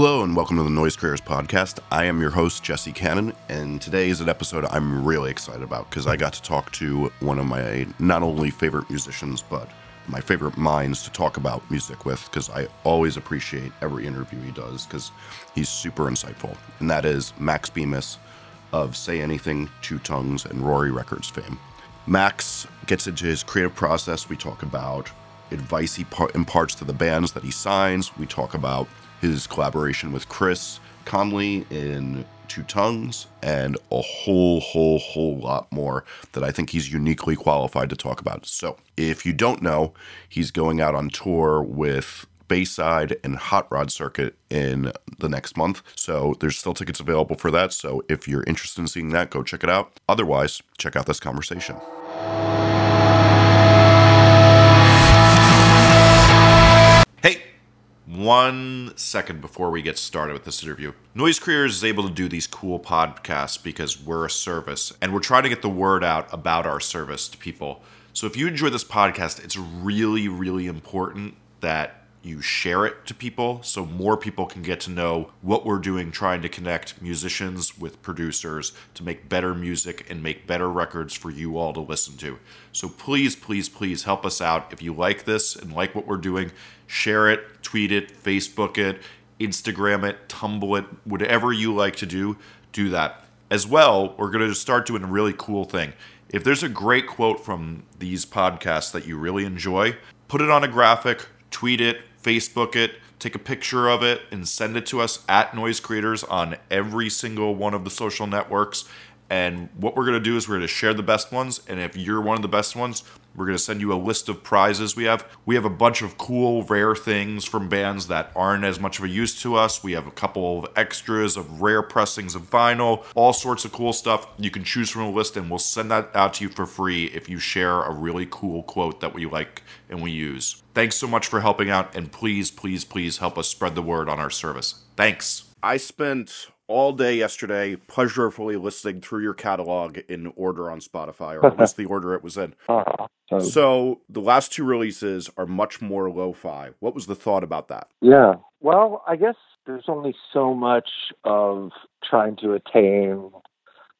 Hello and welcome to the Noise Creators Podcast. I am your host, Jesse Cannon, and today is an episode I'm really excited about because I got to talk to one of my not only favorite musicians, but my favorite minds to talk about music with because I always appreciate every interview he does because he's super insightful. And that is Max Bemis of Say Anything, Two Tongues, and Rory Records fame. Max gets into his creative process. We talk about advice he imparts to the bands that he signs. We talk about his collaboration with Chris Conley in Two Tongues, and a whole, whole, whole lot more that I think he's uniquely qualified to talk about. So, if you don't know, he's going out on tour with Bayside and Hot Rod Circuit in the next month. So there's still tickets available for that. So if you're interested in seeing that, go check it out. Otherwise, check out this conversation. One second before we get started with this interview. Noise Creators is able to do these cool podcasts because we're a service and we're trying to get the word out about our service to people. So if you enjoy this podcast, it's really, really important that you share it to people so more people can get to know what we're doing trying to connect musicians with producers to make better music and make better records for you all to listen to. So please, please, please help us out. If you like this and like what we're doing, share it, tweet it, Facebook it, Instagram it, Tumblr it, whatever you like to do, do that. As well, we're going to start doing a really cool thing. If there's a great quote from these podcasts that you really enjoy, put it on a graphic, tweet it, Facebook it, take a picture of it, and send it to us at Noise Creators on every single one of the social networks. And what we're going to do is we're going to share the best ones. And if you're one of the best ones, we're going to send you a list of prizes we have. We have a bunch of cool, rare things from bands that aren't as much of a use to us. We have a couple of extras of rare pressings of vinyl, all sorts of cool stuff. You can choose from a list, and we'll send that out to you for free if you share a really cool quote that we like and we use. Thanks so much for helping out, and please, please, please help us spread the word on our service. Thanks. I spent all day yesterday pleasurefully listening through your catalog in order on Spotify, or at least the order it was in. Uh-huh. So the last two releases are much more lo-fi. What was the thought about that? Yeah. Well, I guess there's only so much of trying to attain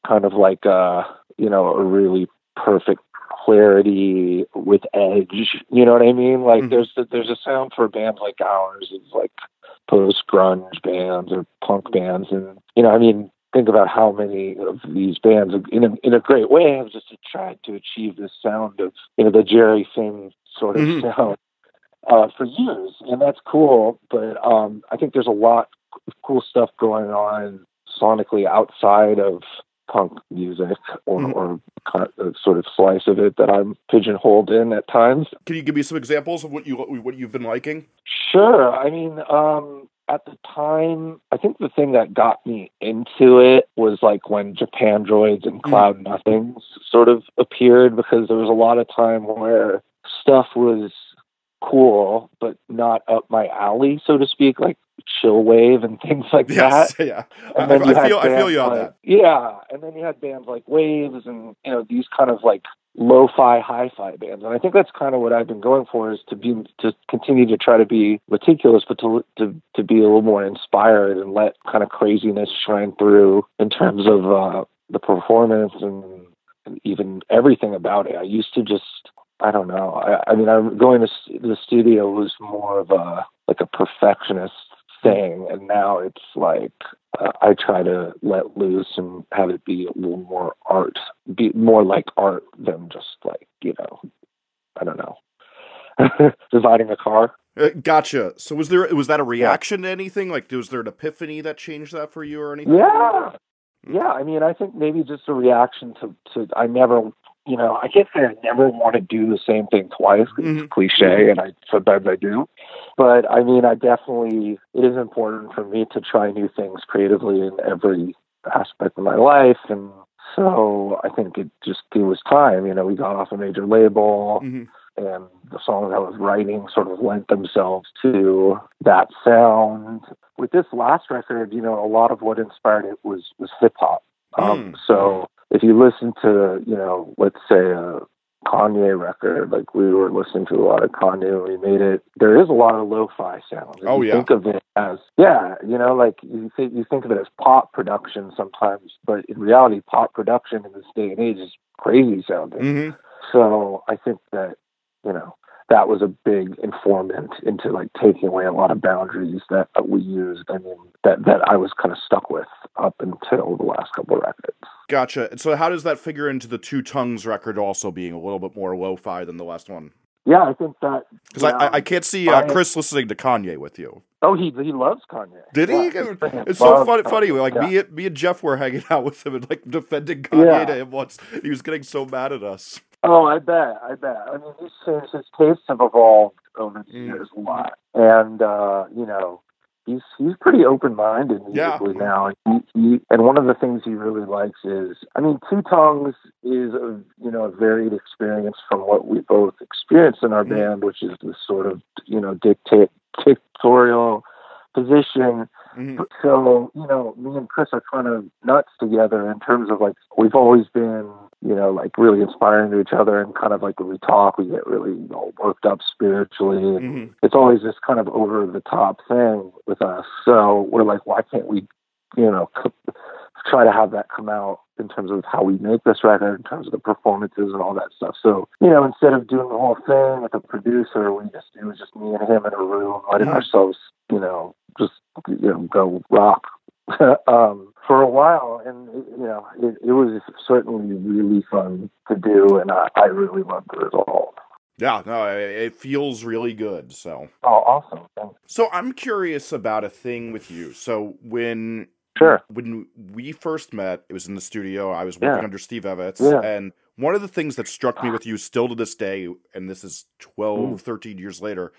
kind of like a, you know, a really perfect clarity with edge. You know what I mean? Like mm-hmm. there's there's a sound for a band like ours. is like post grunge bands or punk bands, and you know, I mean, think about how many of these bands, in a, in a great way, have just tried to achieve this sound of you know the Jerry Finn sort of mm-hmm. sound uh, for years, and that's cool. But um, I think there's a lot of cool stuff going on sonically outside of punk music or, mm-hmm. or kind of sort of slice of it that I'm pigeonholed in at times. Can you give me some examples of what you what you've been liking? Sure. I mean, um, at the time, I think the thing that got me into it was like when Japandroids and mm-hmm. Cloud Nothings sort of appeared because there was a lot of time where stuff was cool but not up my alley, so to speak. Like chill wave and things like yes, that. Yeah, and then I, you I feel I feel you on like, that. Yeah, and then you had bands like Wavves and you know these kind of like lo-fi hi-fi bands and i think that's kind of what i've been going for is to be to continue to try to be meticulous but to to, to be a little more inspired and let kind of craziness shine through in terms of uh the performance and, and even everything about it i used to just i don't know i, I mean i'm going to the studio was more of a like a perfectionist thing. And now it's like uh, i try to let loose and have it be a little more art be more like art than just like you know i don't know. Designing a car. Uh, gotcha. So was there was that a reaction yeah. to anything? Like was there an epiphany that changed that for you or anything? Yeah. Yeah. I mean i think maybe just a reaction to to i never you know, I can't say I never want to do the same thing twice. Mm-hmm. It's cliche, and I sometimes I do. But I mean, I definitely it is important for me to try new things creatively in every aspect of my life, and so I think it just it was time. You know, we got off a major label. Mm-hmm. And the songs I was writing sort of lent themselves to that sound. With this last record, you know, a lot of what inspired it was was hip hop. Um, mm. So if you listen to, you know, let's say a Kanye record. Like we were listening to a lot of Kanye and we made it. There is a lot of lo-fi sound. If Oh, you yeah. Think of it as yeah, you know, like you think you think of it as pop production sometimes, but in reality, pop production in this day and age is crazy sounding. Mm-hmm. So I think that you know that was a big informant into like taking away a lot of boundaries that we used. I mean that that I was kind of stuck with up until the last couple of records. Gotcha. And so, how does that figure into the Two Tongues record also being a little bit more lo-fi than the last one? Yeah, I think that Because I, I I can't see uh, Chris listening to Kanye with you. Oh, he he loves Kanye. Did he? It's so funny. Kanye. Funny, like Yeah. me, and, me and Jeff were hanging out with him and like defending Kanye Yeah. to him once. He was getting so mad at us. Oh, I bet, I bet. I mean, he's changed. His tastes have evolved over the years a lot, and uh, you know, he's he's pretty open minded Yeah. musically now. And he, he and one of the things he really likes is, I mean, Two Tongues is a you know a varied experience from what we both experienced in our Mm. band, which is this sort of you know dictatorial position Mhm. so you know me and chris are kind of nuts together in terms of like we've always been you know like really inspiring to each other and kind of like when we talk we get really you know worked up spiritually and Mhm. it's always this kind of over the top thing with us so we're like why can't we you know try to have that come out in terms of how we make this record in terms of the performances and all that stuff so you know instead of doing the whole thing with a producer we just it was just me and him in a room letting ourselves you know just you know go rock um for a while and you know it, it was certainly really fun to do and i, I really loved the result Yeah, no, it it feels really good. So, oh awesome Thanks. so I'm curious about a thing with you. So when sure when we first met, it was in the studio. I was working Yeah. under Steve Evans. Yeah. And one of the things that struck me with you still to this day, and this is 12, Mm. 13 years later,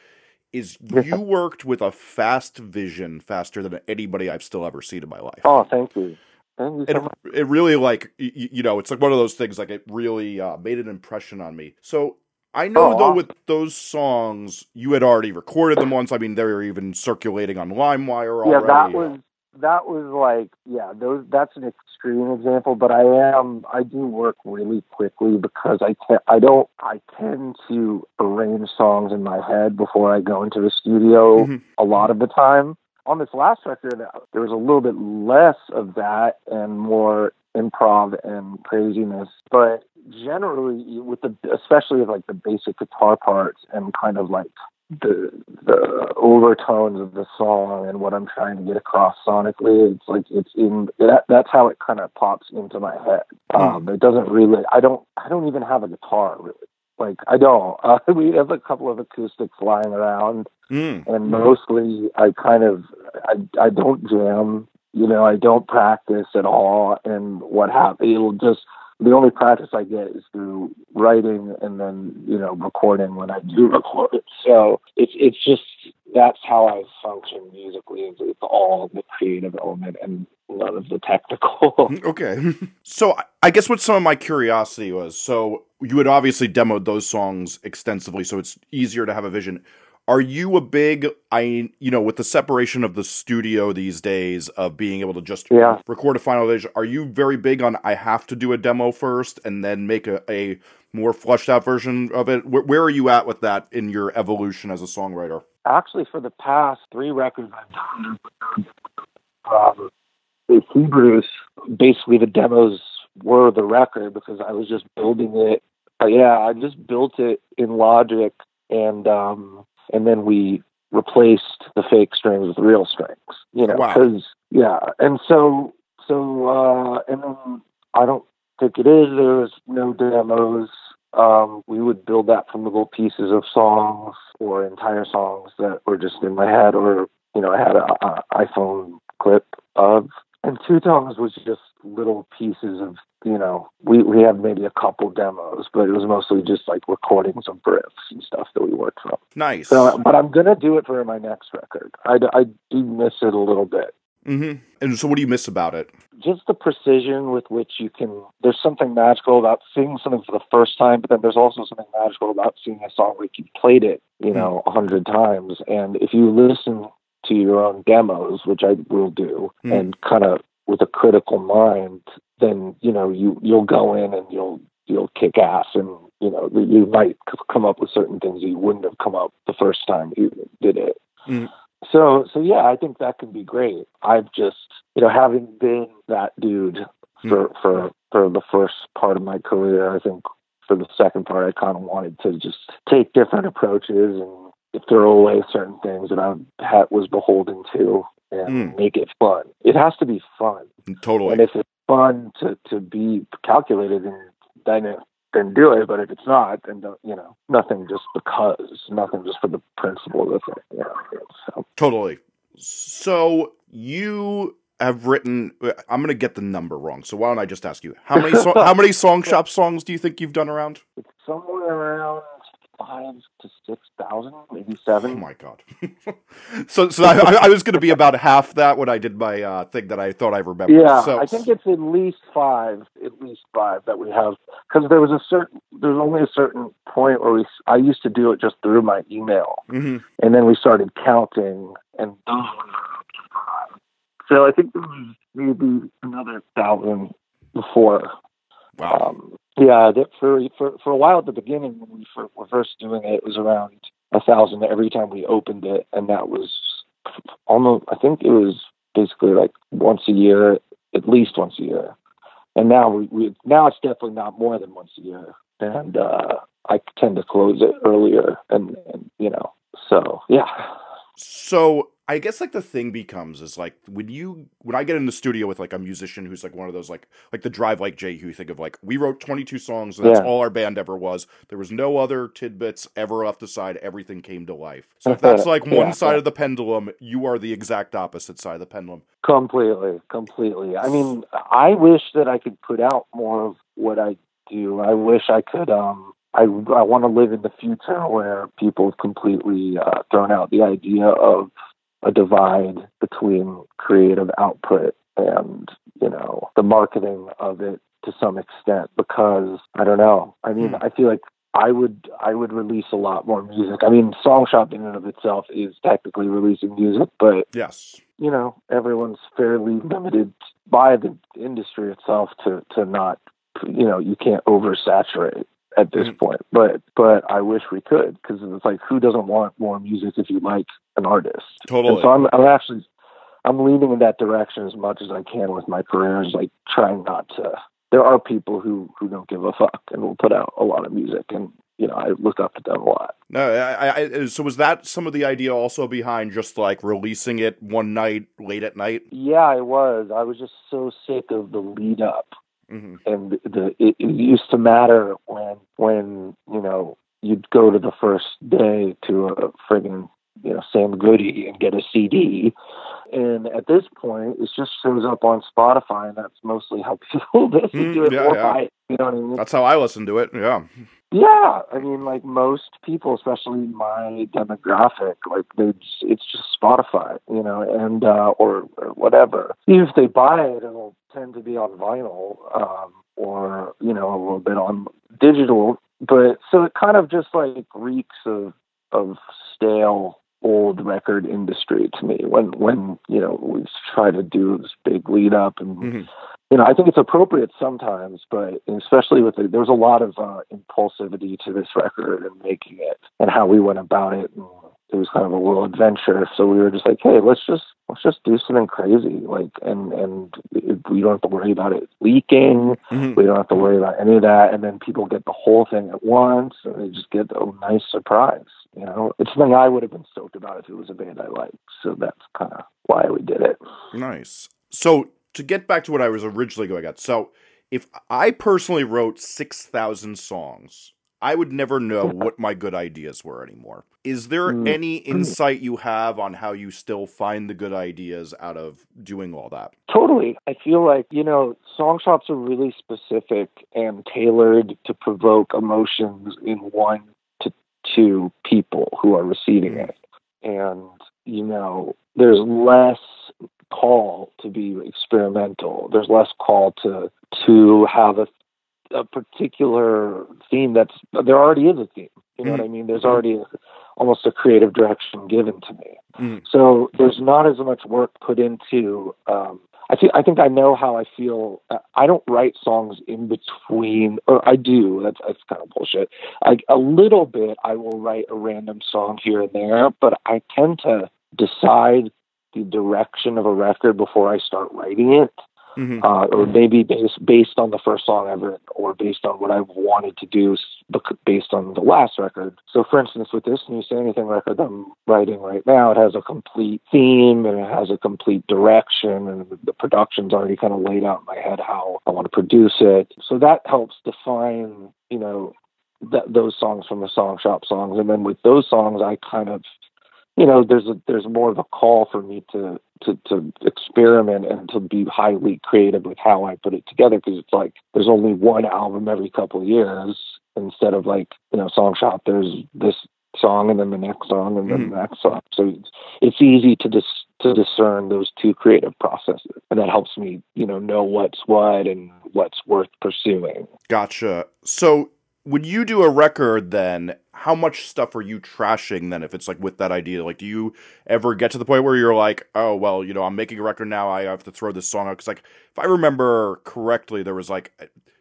is you worked with a fast vision faster than anybody I've still ever seen in my life. oh thank you thank you so it, it really like you know it's like one of those things like it really uh, made an impression on me so i know Oh, though with those songs you had already recorded them once i mean they were even circulating on limewire already yeah that was that was like yeah those that's an extreme example but i am i do work really quickly because i can i don't i tend to arrange songs in my head before i go into the studio Mhm. a lot of the time on this last record there was a little bit less of that and more improv and craziness but generally with the especially with like the basic guitar parts and kind of like the the overtones of the song and what I'm trying to get across sonically. It's like it's in that that's how it kind of pops into my head. Um, it doesn't really. I don't. I don't even have a guitar really. Like I don't. Uh, we have a couple of acoustics lying around, Mm. and mostly I kind of I I don't jam. You know, I don't practice at all. And what happens? It'll just the only practice I get is through writing and then you know recording when I do record it. So it's it's just that's how I function musically. It's, it's all the creative element and none of the technical. okay so I- i guess what some of my curiosity was so you had obviously demoed those songs extensively so it's easier to have a vision are you a big i you know with the separation of the studio these days of being able to just yeah. record a final version are you very big on i have to do a demo first and then make a, a more fleshed out version of it where, where are you at with that in your evolution as a songwriter Actually, for the past three records I've done, um, the Hebrews, basically the demos were the record because I was just building it. Uh, yeah, I just built it in Logic, and um, and then we replaced the fake strings with real strings. You know, Wow. because yeah, and so so uh, and then I don't think it is. There was no demos. Um, we would build that from little pieces of songs or entire songs that were just in my head, or you know, I had a, a iPhone clip of. And Two Tongues was just little pieces of, you know, we we had maybe a couple demos, but it was mostly just like recordings of riffs and stuff that we worked from. nice So, but I'm gonna do it for my next record. i, I do miss it a little bit. hmm and so what do you miss about it just the precision with which you can there's something magical about seeing something for the first time but then there's also something magical about seeing a song like you played it you know a hundred times and if you listen to your own demos which i will do Hmm. and kind of with a critical mind then you know you you'll go in and you'll feel kick ass, and you know you might come up with certain things you wouldn't have come up the first time you did it. Mm. So so yeah, I think that can be great. I've just you know having been that dude for Mm. for for the first part of my career, I think for the second part, I kind of wanted to just take different approaches and throw away certain things that I was beholden to and Mm. make it fun. It has to be fun, Totally. and if it's fun to to be calculated, and then then do it. But if it's not, then don't, you know nothing just because, nothing just for the principle of the thing. You know, so. Totally. So you have written. I'm going to get the number wrong. So why don't I just ask you how many so, how many song shop songs do you think you've done around? It's somewhere around five to six thousand, maybe Oh seven. my god. so so I, I was going to be about half that when I did my uh, thing that I thought I remembered. Yeah, So I think it's at least five, at least five that we have, because there was a certain, there's only a certain point where we, I used to do it just through my email, Mhm. and then we started counting, and so I think there was maybe another thousand before. Wow. Um, yeah, for for for a while at the beginning when we were first doing it, it was around a thousand every time we opened it, and that was almost. I think it was basically like once a year, at least once a year. And now we, we now it's definitely not more than once a year, and uh, I tend to close it earlier, and, and you know, so yeah. So I guess like the thing becomes is like when you when I get in the studio with like a musician who's like one of those like like the Drive Like Jehu you think of like we wrote 22 songs and that's Yeah. all our band ever was. There was no other tidbits ever off the side. Everything came to life. So if that's like one Yeah, side of the pendulum, you are the exact opposite side of the pendulum. Completely, completely. I mean, I wish that I could put out more of what I do. I wish I could. Um, I I want to live in the future where people have completely uh, thrown out the idea of a divide between creative output and you know the marketing of it to some extent. Because I don't know. I mean, Hmm. I feel like I would I would release a lot more music. I mean, Song Shop in and of itself is technically releasing music, but Yes. you know, everyone's fairly limited by the industry itself to to not, you know, you can't oversaturate at this Mhm. point. But but I wish we could because it's like who doesn't want more music if you like an artist? Totally. And so I'm I'm actually I'm leaning in that direction as much as I can with my career. Is like trying not to. There are people who who don't give a fuck and will put out a lot of music, and you know I look up to them a lot. No, I, I, so was that some of the idea also behind just like releasing it one night late at night? Yeah, I was. I was just so sick of the lead up hmm and the it, it used to matter when when you know you'd go to the first day to a friggin' you know Sam Goody and get a CD, and at this point it just shows up on Spotify, and that's mostly how people listen Mm, to it yeah, or yeah. it. You know what I mean? That's how I listen to it. Yeah. Yeah, I mean, like most people, especially my demographic, like they, it's just Spotify, you know, and uh, or, or whatever. Even if they buy it, it'll tend to be on vinyl, um, or you know, a little bit on digital. But so it kind of just like reeks of of stale old record industry to me when when you know we try to do this big lead up and Mhm. you know, I think it's appropriate sometimes, but especially with the, there was a lot of uh, impulsivity to this record and making it and how we went about it. And it was kind of a little adventure. So we were just like, hey, let's just let's just do something crazy, like, and and we don't have to worry about it leaking. Mhm. We don't have to worry about any of that. And then people get the whole thing at once, and they just get a nice surprise. You know, it's something I would have been stoked about if it was a band I liked. So that's kind of why we did it. Nice. So to get back to what I was originally going at, so if I personally wrote six thousand songs, I would never know what my good ideas were anymore. Is there Mm. any insight you have on how you still find the good ideas out of doing all that? Totally. I feel like, you know, song shops are really specific and tailored to provoke emotions in one to people who are receiving it. And, you know, there's less call to be experimental. There's less call to to have a a particular theme that's there already is a theme. You know what I mean? There's already a, almost a creative direction given to me. Mhm. So there's not as much work put into. Um, I I think I know how I feel. Uh, I don't write songs in between, or I do. That's that's kind of bullshit. Like a little bit, I will write a random song here and there, but I tend to decide the direction of a record before I start writing it mm-hmm. uh, or maybe based based on the first song I've written, or based on what I've wanted to do, based on the last record. So, for instance, with this new Say Anything record I'm writing right now, it has a complete theme and it has a complete direction, and the production's already kind of laid out in my head how I want to produce it. So that helps define, you know, th- those songs from the song shop songs, and then with those songs, I kind of you know there's a there's more of a call for me to to to experiment and to be highly creative with how I put it together because it's like there's only one album every couple of years instead of like you know song shop there's this song and then the next song and then mm. the next song. So it's, it's easy to dis to discern those two creative processes and that helps me you know know what's what and what's worth pursuing. Gotcha. So when you do a record then? How much stuff are you trashing then if it's like with that idea? Like do you ever get to the point where you're like oh well you know i'm making a record now i have to throw this song out because like if i remember correctly there was like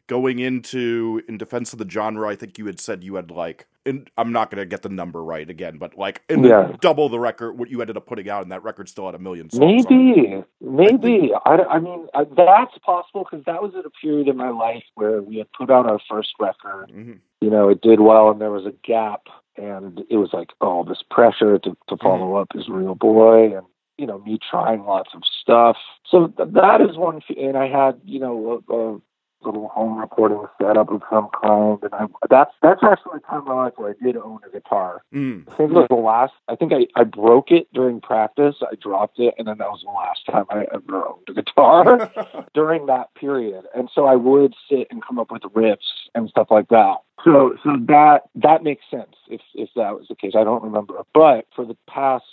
going into in defense of the genre i think you had said you had like in, i'm not going to get the number right again but like in yeah. double the record what you ended up putting out and that record still had a million songs maybe maybe I, I mean uh, that's possible because that was at a period in my life where we had put out our first record mm-hmm. you know it did well and there was a gap and it was like oh this pressure to, to follow mm-hmm. up is real boy and you know me trying lots of stuff so th- that is one and i had you know a, a little home recording setup of some kind, and I, that's that's actually the time in my life where I did own a guitar. Mm. I think it was the last. I think I I broke it during practice. I dropped it, and then that was the last time I ever owned a guitar during that period. And so I would sit and come up with riffs and stuff like that. So so that that makes sense if if that was the case. I don't remember, but for the past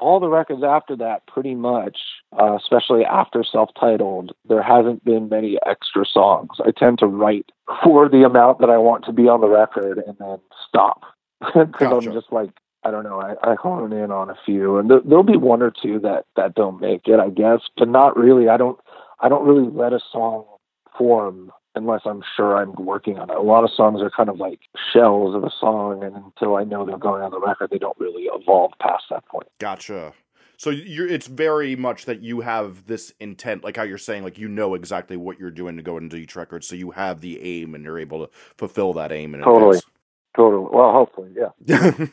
all the records after that, pretty much, uh, especially after self titled, there hasn't been many extra songs. I tend to write for the amount that I want to be on the record and then stop. Because gotcha. I'm just like, I don't know, I, I hone in on a few, and th- there'll be one or two that that don't make it, I guess, but not really. I don't, I don't really let a song form unless I'm sure I'm working on it. A lot of songs are kind of like shells of a song, and until I know they're going on the record, they don't really evolve past that point. Gotcha. So you're, it's very much that you have this intent, like how you're saying, like you know exactly what you're doing to go into each record, so you have the aim, and you're able to fulfill that aim. In totally, advance. totally. Well, hopefully, yeah.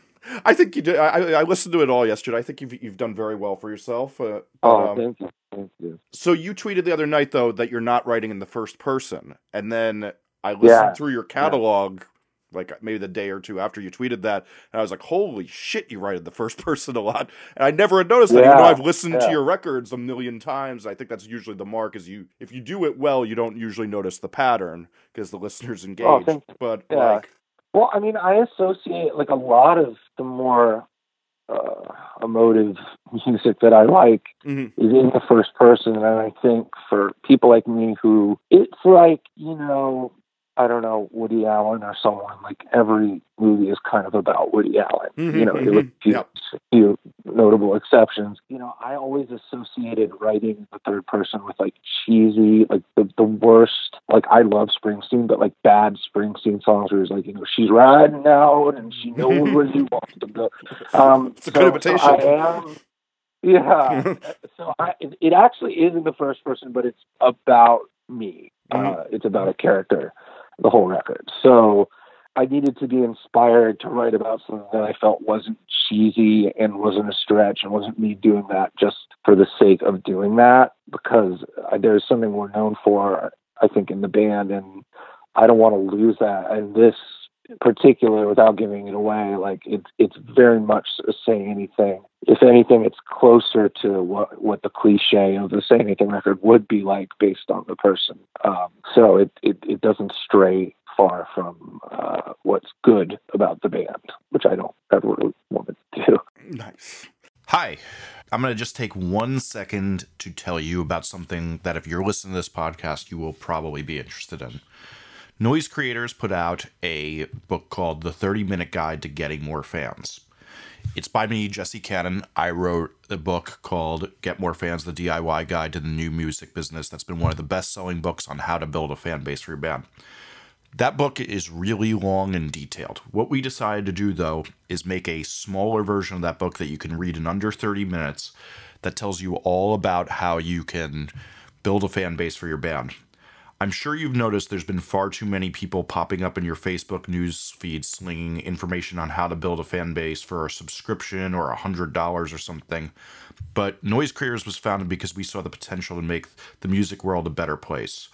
I think you did. I, I listened to it all yesterday. I think you've you've done very well for yourself. Uh, oh, um, thank you. Thank you. So you tweeted the other night though that you're not writing in the first person, and then I listened yeah. through your catalog. Yeah. Like maybe the day or two after you tweeted that, and I was like, "Holy shit, you write in the first person a lot." And I never had noticed that. Yeah. Even though I've listened to your records a million times, I think that's usually the mark. Is you if you do it well, you don't usually notice the pattern because the listeners engage. Oh, but like, well, I mean, I associate like a lot of the more uh, emotive music that I like mm-hmm. is in the first person, and I think for people like me who it's like you know I don't know, Woody Allen or someone, like every movie is kind of about Woody Allen. Mm-hmm, you know, mm-hmm. with few, yep. few notable exceptions. You know, I always associated writing in the third person with like cheesy, like the, the worst. Like I love Springsteen, but like bad Springsteen songs where it's like, you know, she's riding out and she knows where she wants to go. Um, it's a so, good imitation. So I am. Yeah. so I, it, it actually is in the first person, but it's about me. Mm-hmm. Uh, it's about a character the whole record. So I needed to be inspired to write about something that I felt wasn't cheesy and wasn't a stretch and wasn't me doing that just for the sake of doing that because there's something we're known for, I think, in the band, and I don't want to lose that. And this particular, without giving it away, like it's it's very much say anything. If anything, it's closer to what what the cliche of the say anything record would be like based on the person. Um, so it, it it doesn't stray far from uh, what's good about the band, which I don't ever really want to do. Nice. Hi. I'm going to just take one second to tell you about something that if you're listening to this podcast, you will probably be interested in. Noise Creators put out a book called The 30 Minute Guide to Getting More Fans. It's by me, Jesse Cannon. I wrote a book called Get More Fans The DIY Guide to the New Music Business. That's been one of the best selling books on how to build a fan base for your band. That book is really long and detailed. What we decided to do, though, is make a smaller version of that book that you can read in under 30 minutes that tells you all about how you can build a fan base for your band. I'm sure you've noticed there's been far too many people popping up in your Facebook news feed slinging information on how to build a fan base for a subscription or a $100 or something. But Noise Creators was founded because we saw the potential to make the music world a better place.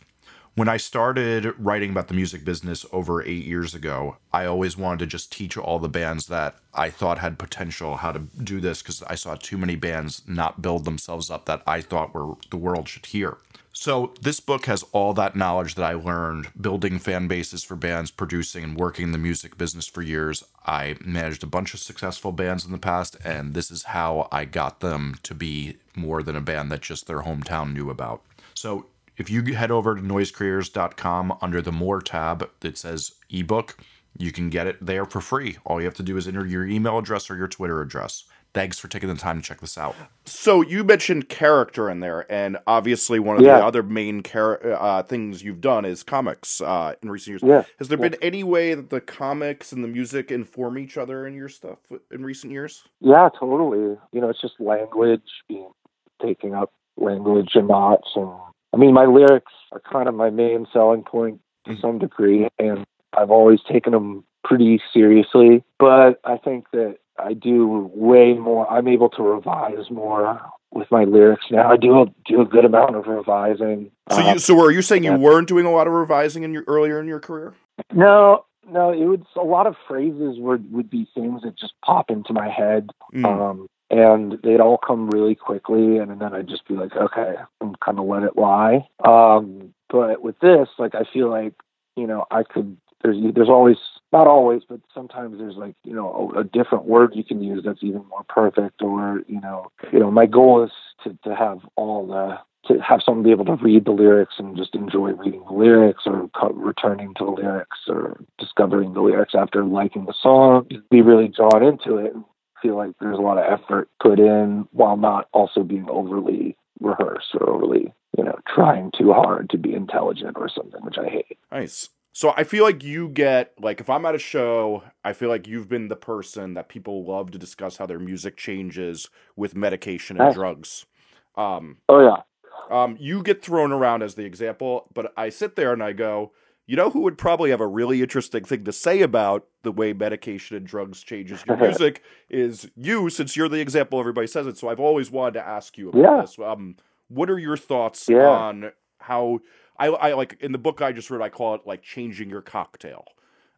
When I started writing about the music business over eight years ago, I always wanted to just teach all the bands that I thought had potential how to do this because I saw too many bands not build themselves up that I thought were the world should hear. So, this book has all that knowledge that I learned building fan bases for bands, producing and working in the music business for years. I managed a bunch of successful bands in the past, and this is how I got them to be more than a band that just their hometown knew about. So, if you head over to noisecreators.com under the More tab that says ebook, you can get it there for free. All you have to do is enter your email address or your Twitter address. Thanks for taking the time to check this out. So you mentioned character in there, and obviously one of Yeah. the other main char- uh, things you've done is comics uh, in recent years. Yeah. Has there been any way that the comics and the music inform each other in your stuff in recent years? Yeah, totally. You know, it's just language being taking up language and knots and I mean my lyrics are kind of my main selling point to Mhm. some degree and I've always taken them pretty seriously, but I think that I do way more I'm able to revise more with my lyrics now. I do do a good amount of revising. So, Uh, you, so are you saying you weren't doing a lot of revising in your earlier in your career? no, no, it was a lot of phrases would would be things that just pop into my head Mm. um, and they'd all come really quickly, and then I'd just be like, okay, and kind of let it lie. Um, but with this, like, I feel like you know, I could. There's there's always not always, but sometimes there's like you know a, a different word you can use that's even more perfect, or you know, you know, my goal is to to have all the to have someone be able to read the lyrics and just enjoy reading the lyrics or co- returning to the lyrics or discovering the lyrics after liking the song, be really drawn into it and feel like there's a lot of effort put in while not also being overly rehearsed or overly, you know, trying too hard to be intelligent or something, which I hate. Nice. So I feel like you get like if I'm at a show, I feel like you've been the person that people love to discuss how their music changes with medication and drugs. Um, Oh yeah. um, you get thrown around as the example, but I sit there and I go, you know who would probably have a really interesting thing to say about the way medication and drugs changes your music is you, since you're the example everybody says it. So I've always wanted to ask you about Yeah. this. Um, what are your thoughts Yeah. on how I, I like in the book I just read, I call it like changing your cocktail.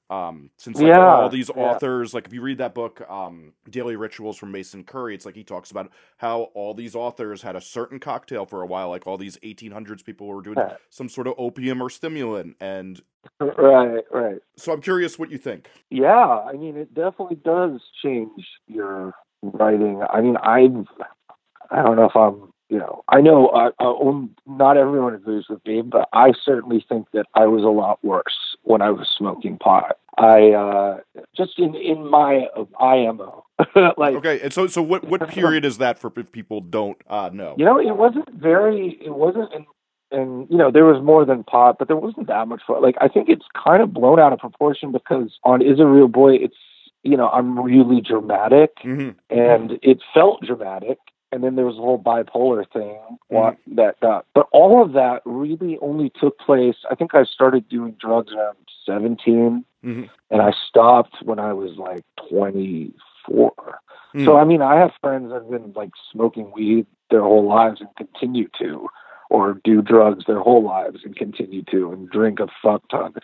Um, since like Yeah, all these yeah. authors, like if you read that book, um, Daily Rituals from Mason Currey, it's like he talks about how all these authors had a certain cocktail for a while, like all these 1800s people were doing Yeah. some sort of opium or stimulant. And Right, right. so I'm curious what you think. Yeah, I mean, it definitely does change your writing. I mean, I've, I don't know if I'm, you know, I know uh, uh, um, not everyone agrees with me, but I certainly think that I was a lot worse when I was smoking pot. I uh, just in in my IMO, like Okay, and so so what what period is that for if people don't uh, know? you know, it wasn't very, it wasn't, and, and you know, there was more than pot, but there wasn't that much fun. Like, I think it's kind of blown out of proportion because on Is a Real Boy, it's, you know, I'm really dramatic hmm and it felt dramatic. And then there was the whole bipolar thing what, that got, but all of that really only took place. I think I started doing drugs around 17 hmm and I stopped when I was like 24. Hmm. So I mean, I have friends that have been like smoking weed their whole lives and continue to, or do drugs their whole lives and continue to, and drink a fuck ton.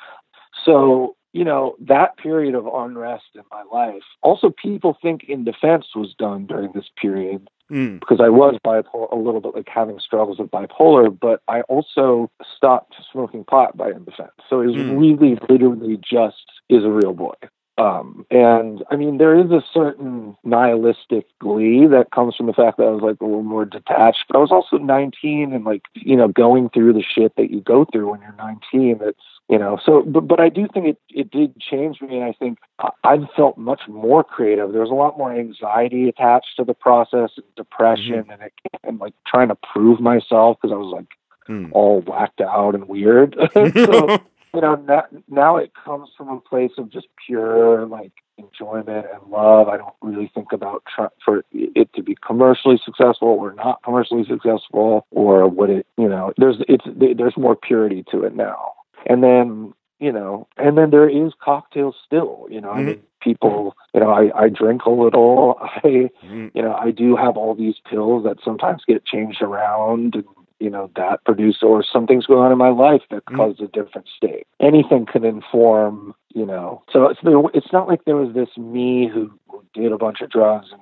So you know that period of unrest in my life. Also, people think in defense was done during this period Mm. because I was bipolar, a little bit like having struggles with bipolar, but I also stopped smoking pot by in defense. So it was Hmm. really, literally just is a real boy. Um, and I mean, there is a certain nihilistic glee that comes from the fact that I was like a little more detached, but I was also 19 and like, you know, going through the shit that you go through when you're 19. It's, you know, so, but, but I do think it, it did change me. And I think I've felt much more creative. There was a lot more anxiety attached to the process and depression mm-hmm. and, it, and like trying to prove myself because I was like, mm. all whacked out and weird. so, you know, now, now it comes from a place of just pure like enjoyment and love. I don't really think about try, for it to be commercially successful or not commercially successful or what it, you know, there's it's there's more purity to it now. And then, you know, and then there is cocktails still, you know, mm-hmm. I mean people, you know, I I drink a little. I mm-hmm. you know, I do have all these pills that sometimes get changed around and you know that produce or something's going on in my life that mm. causes a different state anything can inform you know so it's it's not like there was this me who did a bunch of drugs and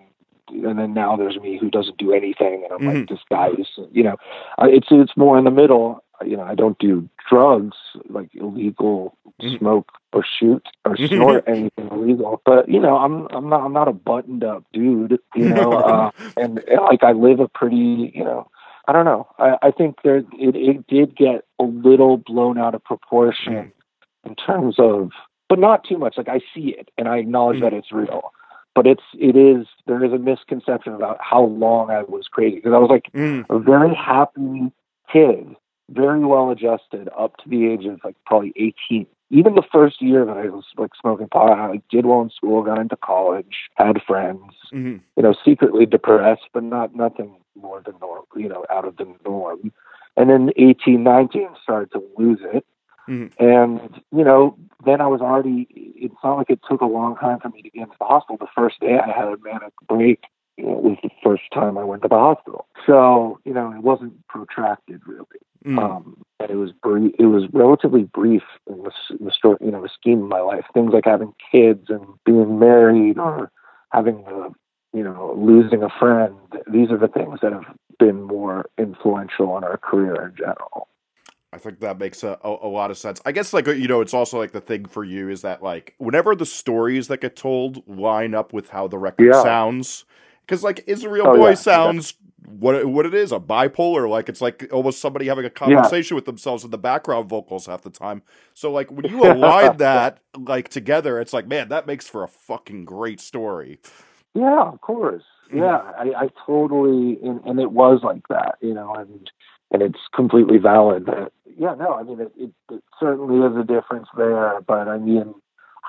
and then now there's me who doesn't do anything and I'm mm-hmm. like this guy is you know it's it's more in the middle you know I don't do drugs like illegal mm-hmm. smoke or shoot or snort anything illegal but you know I'm I'm not I'm not a buttoned up dude you know uh, and, and like I live a pretty you know I don't know. I, I think there it, it did get a little blown out of proportion mm. in terms of, but not too much. Like I see it and I acknowledge mm. that it's real, but it's it is there is a misconception about how long I was crazy because I was like mm. a very happy kid, very well adjusted up to the age of like probably eighteen. Even the first year that I was like smoking pot, I did well in school, got into college, had friends, mm-hmm. you know, secretly depressed, but not nothing more than normal, you know, out of the norm. And then 18, 19 started to lose it. Mm-hmm. And, you know, then I was already, it's not like it took a long time for me to get into the hospital. The first day I had a manic break, you know, it was the first time I went to the hospital. So, you know, it wasn't protracted really. Mm-hmm. Um, and it was brief, it was relatively brief in the, in the story, you know, the scheme of my life. Things like having kids and being married or having the you know, losing a friend. These are the things that have been more influential in our career in general. I think that makes a, a, a, lot of sense. I guess, like, you know, it's also like the thing for you is that, like, whenever the stories that get told line up with how the record yeah. sounds, because, like, Is a Real oh, Boy yeah. sounds yeah. what what it is a bipolar, like, it's like almost somebody having a conversation with themselves in the background vocals half the time. So, like, when you align that, like, together, it's like, man, that makes for a fucking great story. Yeah, of course. Mm-hmm. Yeah, I, I totally, and, and it was like that, you know, and and it's completely valid. That yeah, no, I mean, it, it, it certainly is a difference there, but I mean,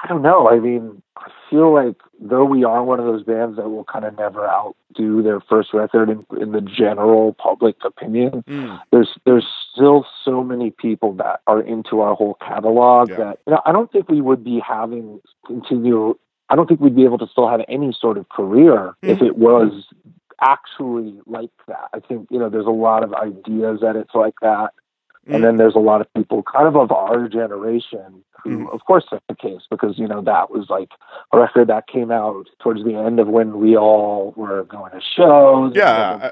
I don't know. I mean, feel like though we are one of those bands that will kind of never outdo their first record in, in the general public opinion, mm. there's there's still so many people that are into our whole catalog yeah. that you know, I don't think we would be having continue I don't think we'd be able to still have any sort of career mm-hmm. if it was actually like that. I think, you know, there's a lot of ideas that it's like that. Mm-hmm. And then there's a lot of people kind of of our generation who, mm-hmm. of course, that's the case because, you know, that was like a record that came out towards the end of when we all were going to shows. Yeah.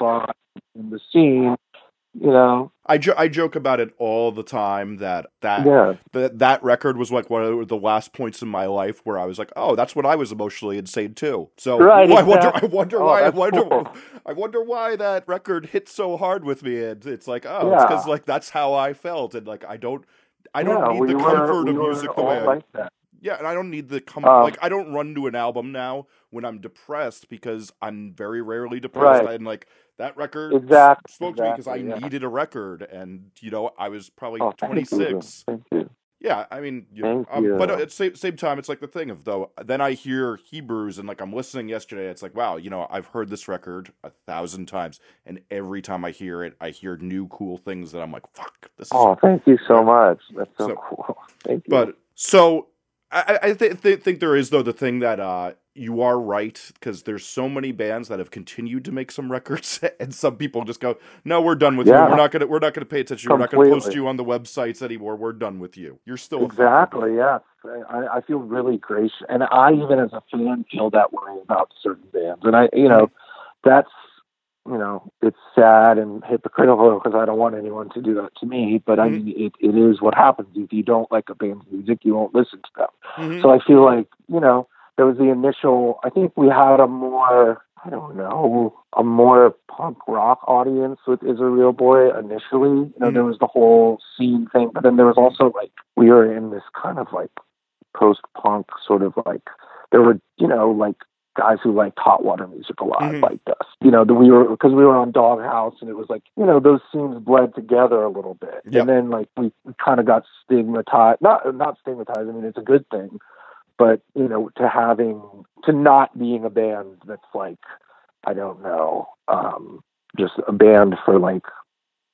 in the scene you know I, jo- I joke about it all the time that that yeah. that that record was like one of the last points in my life where I was like, oh, that's when I was emotionally insane too. So right, I wonder, I wonder oh, why, I wonder, cool. I wonder why that record hit so hard with me. And it's like, oh, yeah. it's because like that's how I felt, and like I don't, I don't yeah, need the comfort were, of music the way like I, that. Yeah, and I don't need the come um, like I don't run to an album now when I'm depressed because I'm very rarely depressed. Right. And like that record exactly, spoke exactly, to me because I yeah. needed a record, and you know I was probably oh, 26. Thank you. Yeah, I mean, you know, um, but at the same, same time, it's like the thing of though. Then I hear Hebrews, and like I'm listening yesterday. It's like, wow, you know, I've heard this record a thousand times, and every time I hear it, I hear new cool things that I'm like, fuck, this. Oh, thank you so much. That's so, so cool. Thank you. But so I, I th- th- think there is though the thing that uh, you are right because there's so many bands that have continued to make some records, and some people just go, "No, we're done with yeah. you. We're not gonna we're not gonna pay attention. Completely. We're not gonna post you on the websites anymore. We're done with you. You're still exactly yes. I, I feel really gracious, and I even as a fan feel that way about certain bands, and I you know that's you know, it's sad and hypocritical because I don't want anyone to do that to me. But I Mhm. mean, it, it is what happens. If you don't like a band's music, you won't listen to them. Mhm. So I feel like, you know, there was the initial, I think we had a more, I don't know, a more punk rock audience with Is a Real Boy initially. You know, Mhm. there was the whole scene thing, but then there was also like, we were in this kind of like post punk sort of like, there were, you know, like guys who liked hot water music a lot Mhm. liked us. You know, that we were, because we were on Doghouse and it was like, you know, those scenes bled together a little bit. Yep. And then like we, we kind of got stigmatized, not, not stigmatized, I mean, it's a good thing but you know to having to not being a band that's like i don't know um just a band for like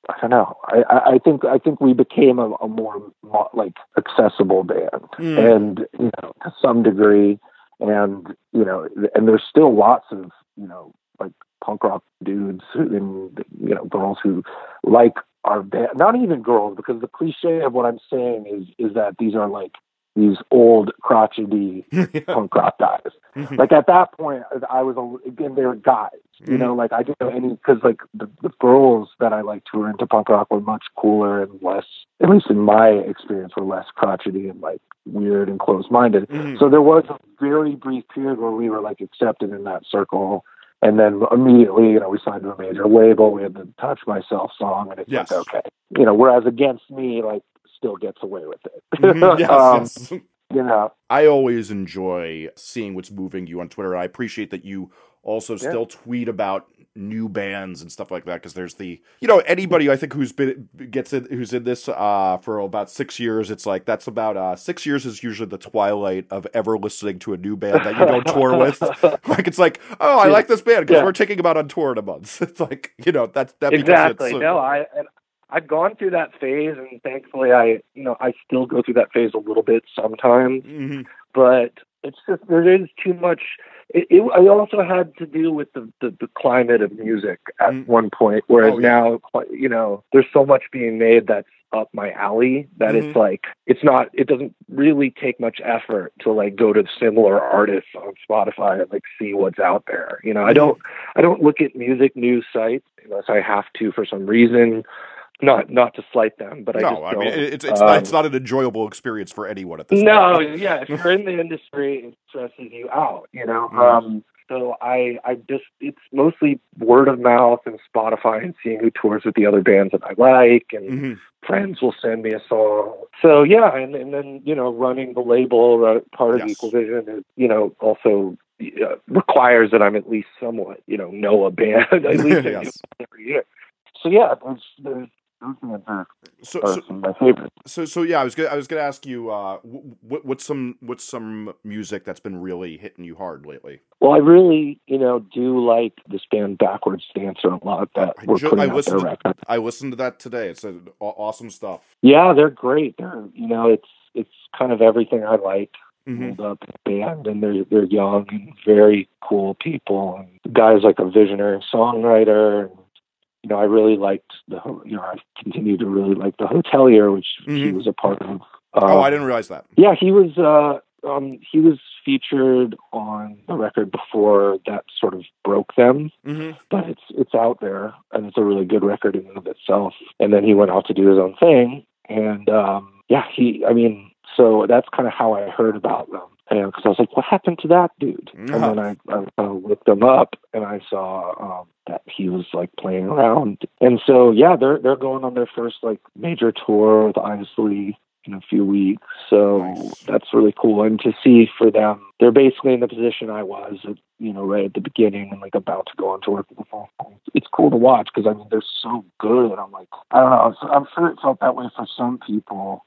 i don't know i i I think i think we became a, a more mo- like accessible band Mm. and you know to some degree and you know and there's still lots of you know like punk rock dudes and you know girls who like our band not even girls because the cliche of what i'm saying is is that these are like these old crotchety punk rock guys. Mhm. Like at that point, I was a, again they were guys. You know, like I didn't know any because like the, the girls that I liked who were into punk rock were much cooler and less, at least in my experience, were less crotchety and like weird and closed minded. Mhm. So there was a very brief period where we were like accepted in that circle. And then immediately, you know, we signed to a major label. We had the "Touch Myself" song, and it's Yes. like, okay, you know. Whereas "Against Me," like, still gets away with it. Mhm. yes, Um, yes. You know, I always enjoy seeing what's moving you on Twitter. I appreciate that you also Yeah. still tweet about new bands and stuff like that because there's the you know anybody I think who's been gets it who's in this uh for about six years it's like that's about uh six years is usually the twilight of ever listening to a new band that you don't tour with like it's like oh I Yeah. like this band because Yeah. we're taking them out on tour in a month it's like you know that's that exactly. No, I and I've gone through that phase, and thankfully, I you know I still go through that phase a little bit sometimes. Mhm. But it's just there is too much. It, it, it also had to do with the, the, the climate of music at Mm. one point, whereas Oh, yeah. now, you know, there's so much being made that's up my alley that Mhm. it's like it's not. It doesn't really take much effort to like go to similar artists on Spotify and like see what's out there. You know, I Mhm. don't I don't look at music news sites unless I have to for some reason. Not not to slight them, but I no I mean it's it's Um, not it's not an enjoyable experience for anyone at this no, yeah, if you're in the industry, it stresses you out, you know. Mhm. Um, so I, I just, it's mostly word of mouth and Spotify and seeing who tours with the other bands that I like, and Mhm. friends will send me a song. So yeah, and, and then you know, running the label, uh, part of Yes. Equal Vision is, you know, also uh, requires that I'm at least somewhat, you know, know a band at least Yes. every year. So yeah, there's, there's those bands are, So, are so some of my favorites. So so yeah, I was gonna I was gonna ask you uh, what what's some what's some music that's been really hitting you hard lately? Well, I really, you know, do like this band Backwards Dancer a lot that I we're putting I out their listened to- record. I listened to that today. It's a, aw- awesome stuff. Yeah, they're great. They're, you know, it's it's kind of everything I like. Mhm. Up band, and they're they're young and very cool people. And the guy's like a visionary songwriter. And, you know, I really liked the, you know, I continued to really like the Hotelier, which he Mhm. was a part of. oh, Um, I didn't realize that. Yeah, he was. Uh, um, he was featured on the record before that sort of broke them. hmm but it's it's out there and it's a really good record in and of itself. And then he went off to do his own thing, and um, yeah, he. I mean, so that's kind of how I heard about them. And because I was like, what happened to that dude? And then I, I kind of looked him up, and I saw um, that he was like playing around. And so yeah, they're they're going on their first like major tour with Isley in a few weeks. So Nice. that's really cool. And to see for them, they're basically in the position I was, at, you know, right at the beginning and like about to go on tour for the time. It's cool to watch because I mean they're so good. I'm like, I don't know. I'm sure it felt that way for some people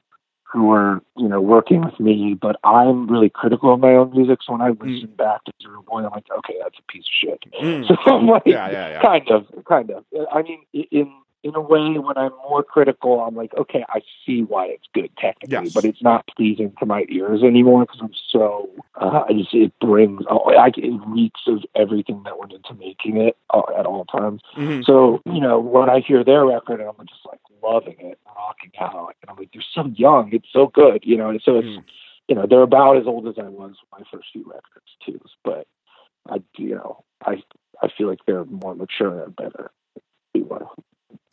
who are you know, working with me. But I'm really critical of my own music. So when I listen back to Zero Boy, I'm like, okay, that's a piece of shit. Mm. So I'm like, Yeah, yeah, yeah. kind of, kind of. I mean, in in a way, when I'm more critical, I'm like, okay, I see why it's good technically, Yes. but it's not pleasing to my ears anymore because I'm so. Uh, I just it brings. Oh, I, it reeks of everything that went into making it uh, at all times. Mhm. So you know, when I hear their record, I'm just like loving it, rocking out, and I'm like, they're so young, it's so good, you know. And so it's Mm. you know they're about as old as I was with my first few records too. But I, you know, I I feel like they're more mature and better.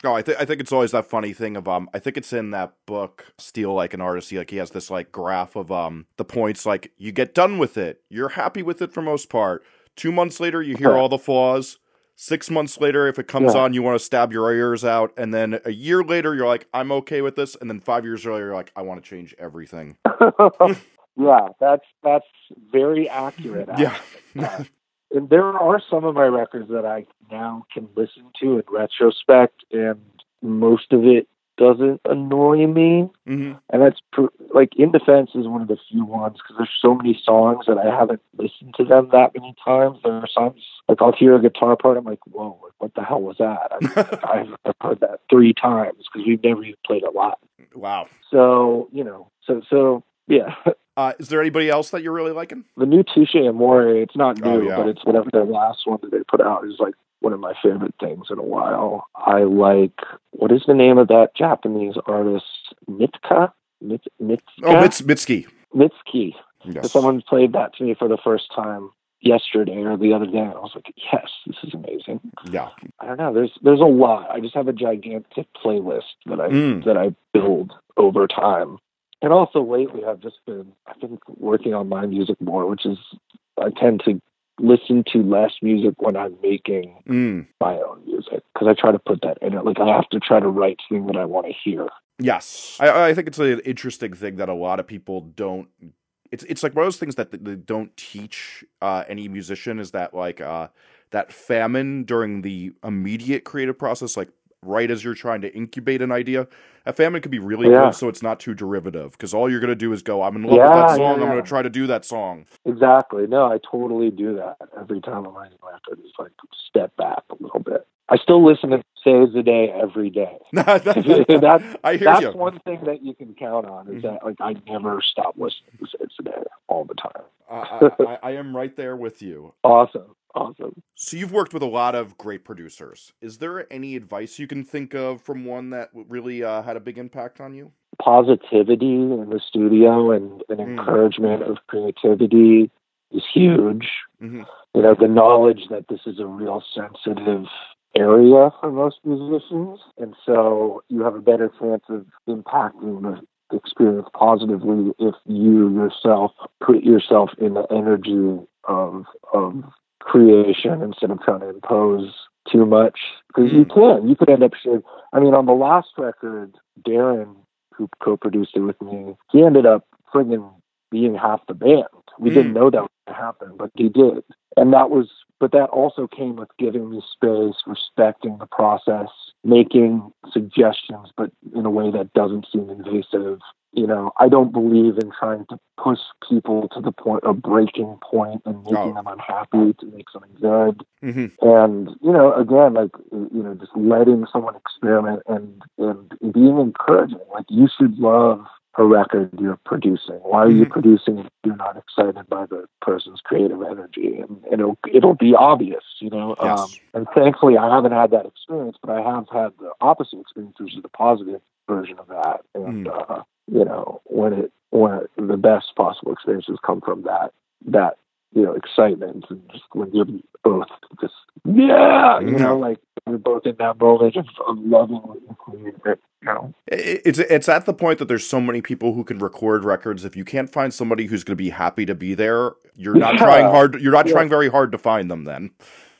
Oh, I think I think it's always that funny thing of um. I think it's in that book, Steal Like an Artist. He like he has this like graph of um the points. Like you get done with it, you're happy with it for most part. Two months later, you hear all the flaws. Six months later, if it comes Yeah. on, you want to stab your ears out. And then a year later, you're like, I'm okay with this. And then five years later, you're like, I want to change everything. yeah, that's that's very accurate. Yeah. and there are some of my records that I now can listen to in retrospect, and most of it doesn't annoy me. hmm And that's pr- like In Defense is one of the few ones because there's so many songs that I haven't listened to them that many times. There are songs like I'll hear a guitar part, I'm like, whoa, like, what the hell was that? I, I've, I've heard that three times because we've never even played it live. Wow. So you know, so so yeah. Uh, is there anybody else that you're really liking? the new Touche Amore, it's not Oh, new, yeah. but it's whatever their last one that they put out is like one of my favorite things in a while. I like what is the name of that Japanese artist? Mitka? Mit, Mitka? Oh, Mits- Mitski. Mitsuki. Yes. Someone played that to me for the first time yesterday or the other day, and I was like, "Yes, this is amazing." Yeah. I don't know. There's there's a lot. I just have a gigantic playlist that I Mm. that I build over time. And also lately, I've just been I've been working on my music more, which is I tend to listen to less music when I'm making Mm. my own music because I try to put that in it. Like I have to try to write something that I want to hear. Yes, I, I think it's an interesting thing that a lot of people don't. It's it's like one of those things that they don't teach uh, any musician is that like uh, that famine during the immediate creative process, like right as you're trying to incubate an idea, a famine could be really Yeah. good, so it's not too derivative because all you're gonna do is go, I'm in love with Yeah, that yeah, song, I'm gonna try to do that song. Exactly. No, I totally do that every time I'm writing a record. Just like step back a little bit. I still listen to Saves the Day every day. That- I hear That's you. one thing that you can count on is that like I never stop listening to Saves the Day all the time. I, I, I am right there with you. Awesome. Awesome. So you've worked with a lot of great producers. Is there any advice you can think of from one that really uh, had a big impact on you? Positivity in the studio and an Mm. encouragement of creativity is huge. hmm You know, the knowledge that this is a real sensitive area for most musicians. And so you have a better chance of impacting the experience positively if you yourself put yourself in the energy of of creation instead of trying to impose too much. Because you can. You could end up sharing I mean on the last record, Darren, who co produced it with me, he ended up friggin' being half the band. We Mm. didn't know that happen, but he did. And that was but that also came with giving me space, respecting the process, making suggestions, but in a way that doesn't seem invasive. You know, I don't believe in trying to push people to the point of breaking point and making Oh. them unhappy to make something good. hmm And you know, again, like you know, just letting someone experiment and and being encouraging. Like you should love a record you're producing. Why are you Mhm. producing if you're not excited by the person's creative energy? And it'll it'll be obvious, you know. Yes. Um, and thankfully, I haven't had that experience, but I have had the opposite experience, which is the positive version of that. And uh, you know, when it when the best possible experiences come from that that you know excitement and just when you're both just yeah, you mm-hmm. know, like you're both in that moment of, of loving what. You know, It's it's at the point that there's so many people who can record records. If you can't find somebody who's going to be happy to be there, you're not Yeah. trying hard. You're not Yeah. trying very hard to find them. Then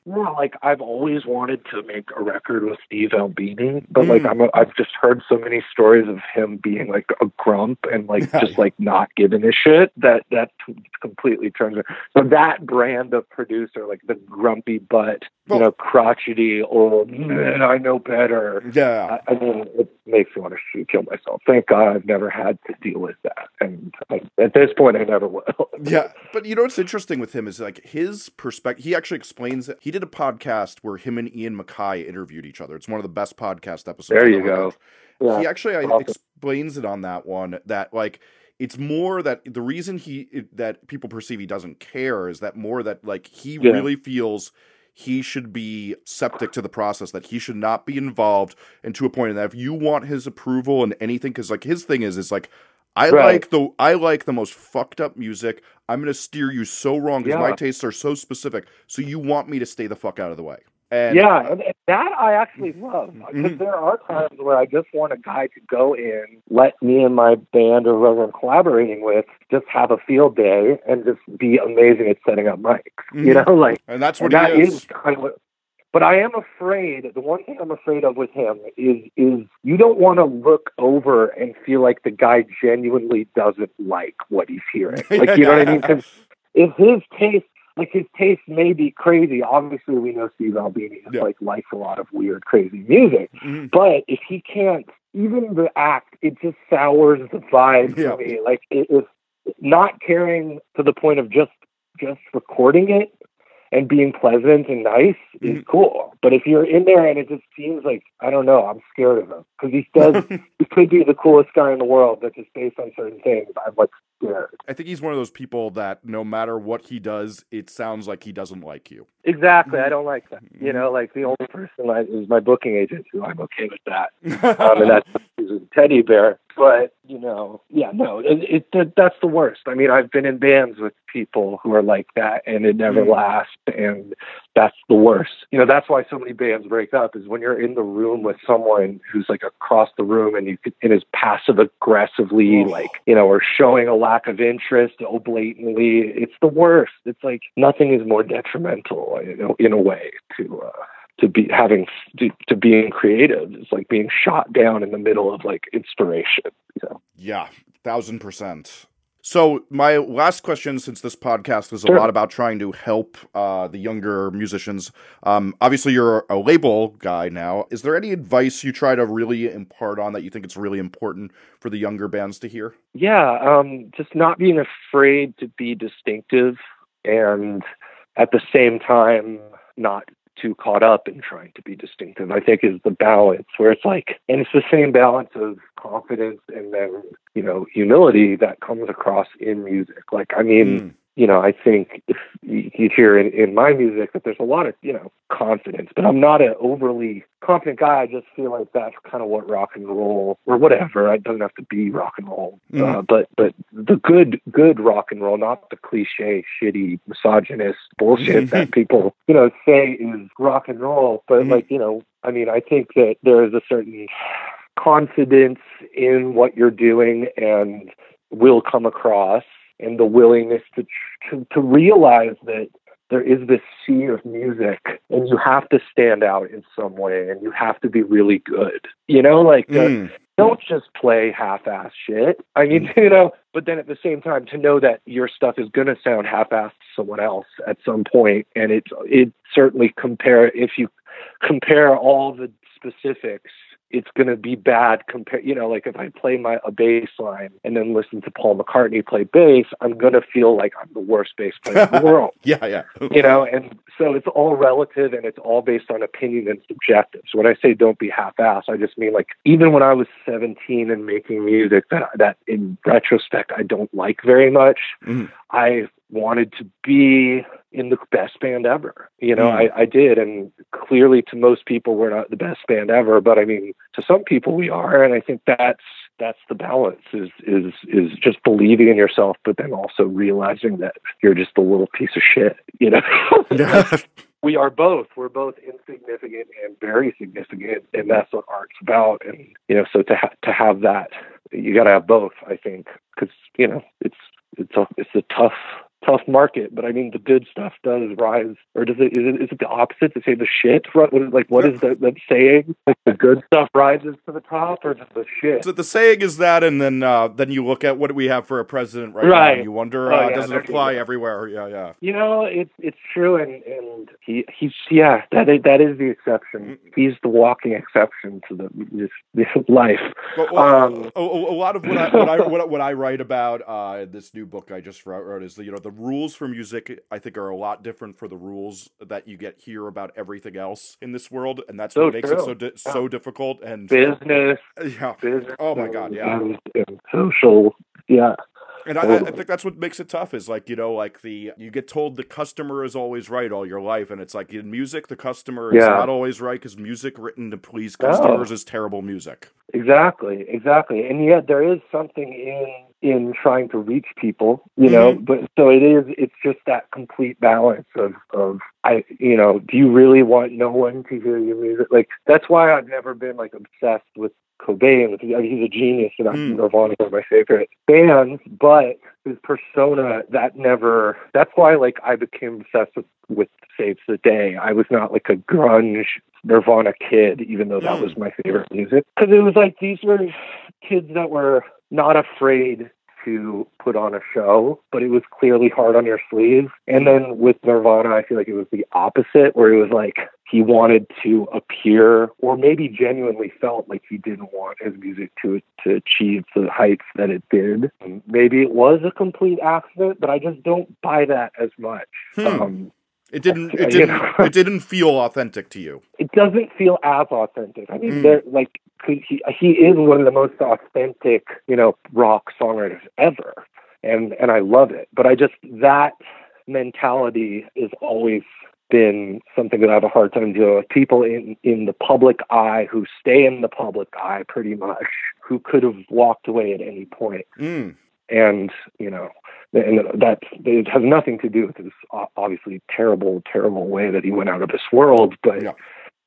Yeah, like I've always wanted to make a record with Steve Albini, but like Mm. I'm a, I've just heard so many stories of him being like a grump and like just like not giving a shit that that t- completely turns it. So that brand of producer, like the grumpy butt, Well- you know, crotchety old, "Man, I know better. yeah, I, I mean, it makes me want to shoot, kill myself. Thank God I've never had to deal with that, and I, at this point, I never will. yeah. But you know what's interesting with him is like his perspective. He actually explains it. He did a podcast where him and Ian MacKaye interviewed each other. It's one of the best podcast episodes. There you go. Yeah. he actually I, explains it on that one that like it's more that the reason he that people perceive he doesn't care is that more that like he Yeah. really feels he should be septic to the process that he should not be involved and to a point that if you want his approval and anything because like his thing is is like I Right. like the I like the most fucked up music. I'm going to steer you so wrong because Yeah. my tastes are so specific. So you want me to stay the fuck out of the way. And yeah, and, and that I actually love because Mhm. there are times where I just want a guy to go in, let me and my band or whoever I'm collaborating with just have a field day and just be amazing at setting up mics. You Mhm. know, like and that's what and that is. is kind of what. But I am afraid. The one thing I'm afraid of with him is is you don't want to look over and feel like the guy genuinely doesn't like what he's hearing. Like you know what I mean? 'Cause if his taste, like his taste may be crazy. Obviously, we know Steve Albini is Yeah. like likes a lot of weird, crazy music. Mhm. But if he can't, even the act, it just sours the vibe Yeah. for me. Like it, if not caring to the point of just just recording it and being pleasant and nice is Mhm. cool. But if you're in there and it just seems like I don't know, I'm scared of him because he does. he could be the coolest guy in the world, but just based on certain things, I'm like scared. I think he's one of those people that no matter what he does, it sounds like he doesn't like you. Exactly, I don't like that. You know, like the only person I, is my booking agent, who I'm okay with that. um, and that's he's a teddy bear. But you know, yeah, no, it, it that's the worst. I mean, I've been in bands with people who are like that, and it never Mm. lasts, and that's the worst. You know, that's why so many bands break up. Is when you're in the room with someone who's like across the room, and you could, and is passive aggressively, like you know, or showing a lack of interest, oh blatantly. It's the worst. It's like nothing is more detrimental, you know, in a way to. uh to be having to, to being creative is like being shot down in the middle of like inspiration. You know? Yeah, thousand percent. So my last question, since this podcast is a Sure. lot about trying to help uh, the younger musicians, um, obviously you're a label guy now. Is there any advice you try to really impart on that you think it's really important for the younger bands to hear? Yeah, um, just not being afraid to be distinctive, and at the same time not too caught up in trying to be distinctive. I think is the balance where it's like, and it's the same balance of confidence and then you know humility that comes across in music. Like, I mean. Mm. You know, I think if you hear in, in my music that there's a lot of, you know, confidence, but I'm not an overly confident guy. I just feel like that's kind of what rock and roll or whatever. It doesn't have to be rock and roll, uh, Mhm. but but the good good rock and roll, not the cliche, shitty, misogynist bullshit that people you know say is rock and roll. But Mhm. like you know, I mean, I think that there is a certain confidence in what you're doing and will come across and the willingness to, to to realize that there is this sea of music and you have to stand out in some way and you have to be really good. You know like the, Mm. don't just play half-ass shit. I mean you know but then at the same time to know that your stuff is going to sound half-assed to someone else at some point and it's it certainly compare if you compare all the specifics it's going to be bad compared, you know like if i play my a bass line and then listen to paul mccartney play bass i'm going to feel like i'm the worst bass player in the world Yeah, yeah. you know and so it's all relative and it's all based on opinion and subjective so when i say don't be half-assed i just mean like even when i was 17 and making music that that in retrospect i don't like very much Mhm. i wanted to be in the best band ever. You know Mm. I, I did and clearly to most people we're not the best band ever but i mean to some people we are and i think that's that's the balance is is is just believing in yourself but then also realizing that you're just a little piece of shit you know? We are both. We're both insignificant and very significant and that's what art's about and you know so to ha- to have that you got to have both i think cuz you know it's it's a it's a tough tough market but i mean the good stuff does rise or does it is it is it the opposite to say the shit What- what is- like what is that that saying like the good stuff rises to the top or does the shit So the saying is that, and then uh, then you look at what we have for a president right, now, and you wonder, Oh, uh, yeah, does it apply everywhere? Yeah, yeah. You know, it's it's true, and and he he's yeah that is, that is the exception. He's the walking exception to the this, this life. Well, well, Um, a, a lot of what I what I, what, I- what I write about uh, in this new book I just wrote, wrote is that you know the rules for music I think are a lot different for the rules that you get here about everything else in this world, and that's So what makes it so di- so difficult. And Business, yeah, business. Oh my God, yeah. and, and social. Yeah, And I, I think that's what makes it tough is like, you know, like the, you get told the customer is always right all your life. And it's like in music, the customer is Yeah. not always right because music written to please customers is terrible music. exactly, exactly. And yet there is something in in trying to reach people, you know, Mhm. but so it is it's just that complete balance of of I you know, do you really want no one to hear your music? Like that's why I've never been like obsessed with Cobain. With, I mean, he's a genius, and I Mm. Nirvana one of my favorite bands. But his persona, that never. That's why, like, I became obsessed with, with Saves the Day. I was not like a grunge Nirvana kid, even though that Mm. was my favorite music. Because it was like these were kids that were not afraid to put on a show, but it was clearly hard on your sleeve. And then with Nirvana, I feel like it was the opposite, where it was like he wanted to appear, or maybe genuinely felt like he didn't want his music to to achieve the heights that it did. Maybe it was a complete accident, but I just don't buy that as much. Hmm. Um, It didn't. It didn't. know. it didn't feel authentic to you. it doesn't feel as authentic. I mean, Mm. like could he he is one of the most authentic, you know, rock songwriters ever, and and I love it. But I just that mentality has always been something that I have a hard time dealing with. People in in the public eye who stay in the public eye pretty much, who could have walked away at any point Mm. And you know and that it has nothing to do with this obviously terrible terrible way that he went out of this world but Yeah.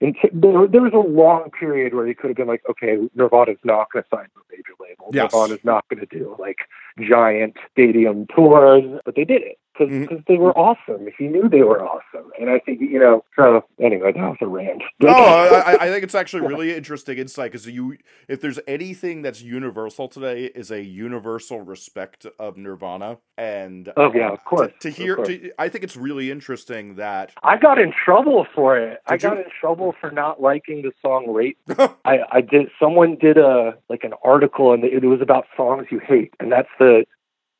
in there, there was a long period where he could have been like okay nirvana's not going to sign to a major label Yes. nirvana's not going to do like giant stadium tours but they did it because Mhm. they were awesome he knew they were awesome and i think you know so anyway that was a rant No, I, I- I think it's actually really interesting insight because you, if there's anything that's universal today, is a universal respect of Nirvana, and Oh, yeah, of course, to, to hear, course. to, I think it's really interesting that I got in trouble for it. I you? got in trouble for not liking the song "Rate." I, I did. Someone did a like an article, and it was about songs you hate, and that's the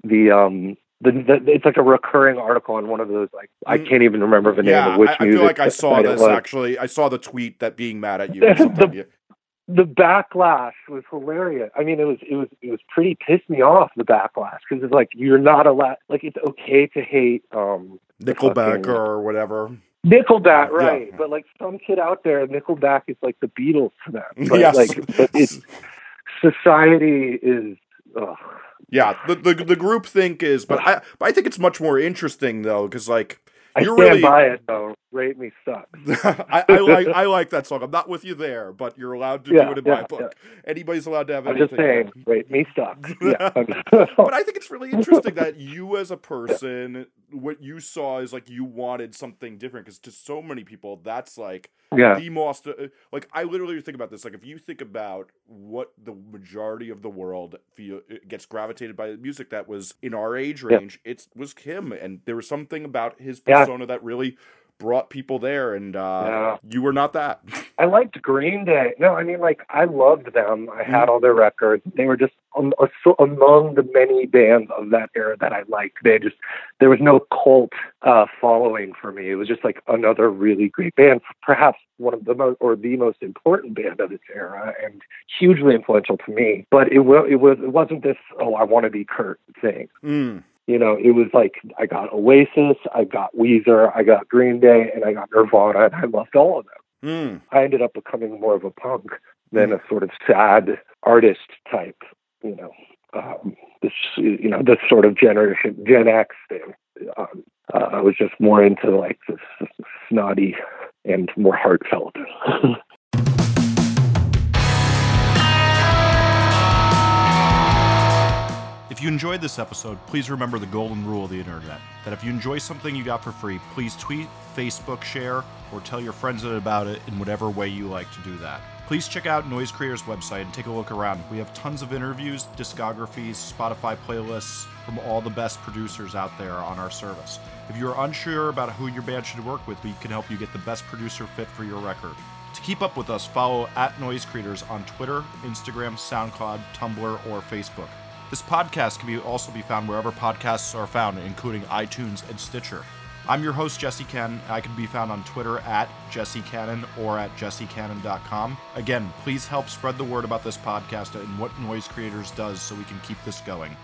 the um the, the it's like a recurring article on one of those. Like I Mm. can't even remember the name yeah, of which I, I feel like I saw this actually. I saw the tweet that being mad at you. Or The- something. Yeah. The backlash was hilarious. I mean, it was it was it was pretty pissed me off. The backlash because it's like you're not allowed. Like it's okay to hate um Nickelback fucking- or whatever. Nickelback, Yeah. right? But like some kid out there, Nickelback is like the Beatles to them. But yes. like, but it's society is. Ugh. Yeah, the, the the group think is, but I but I think it's much more interesting though because like I stand really- by it though. Rape Me sucks. I, I like I like that song. I'm not with you there, but you're allowed to Yeah, do it in yeah, my book. Anybody's allowed to have I'm anything. just saying, rape me sucks. Yeah. but I think it's really interesting that you, as a person, what you saw is like you wanted something different. Because to so many people, that's like yeah. the most. Uh, like I literally think about this. Like if you think about what the majority of the world feel gets gravitated by the music that was in our age Yeah. range, it was him, and there was something about his Yeah. persona that really brought people there. And uh, Yeah. you were not that. I liked Green Day. No, I mean, like, I loved them. I had all their records. They were just um, among the many bands of that era that I liked. They just, there was no cult uh, following for me. It was just like another really great band, perhaps one of the most, or the most important band of its era, and hugely influential to me. But it, it was, it wasn't this, oh, I want to be Kurt thing. Mm. You know, it was like I got Oasis, I got Weezer, I got Green Day, and I got Nirvana, and I loved all of them. Mm. I ended up becoming more of a punk than a sort of sad artist type, you know, um, this, you know, this sort of generation, Gen X thing. Um, uh, I was just more into like this, this snotty and more heartfelt. If you enjoyed this episode, please remember the golden rule of the internet that if you enjoy something you got for free, please tweet, Facebook share, or tell your friends about it in whatever way you like to do that. Please check out Noise Creator's website and take a look around. We have tons of interviews, discographies, Spotify playlists from all the best producers out there on our service. If you're unsure about who your band should work with, we can help you get the best producer fit for your record. To keep up with us, follow at Noise Creators on Twitter, Instagram, SoundCloud, Tumblr, or Facebook. This podcast can be also be found wherever podcasts are found, including iTunes and Stitcher. I'm your host, Jesse Cannon. I can be found on Twitter at Jesse Cannon or at jessecannon.com. Again, please help spread the word about this podcast and what Noise Creators does so we can keep this going.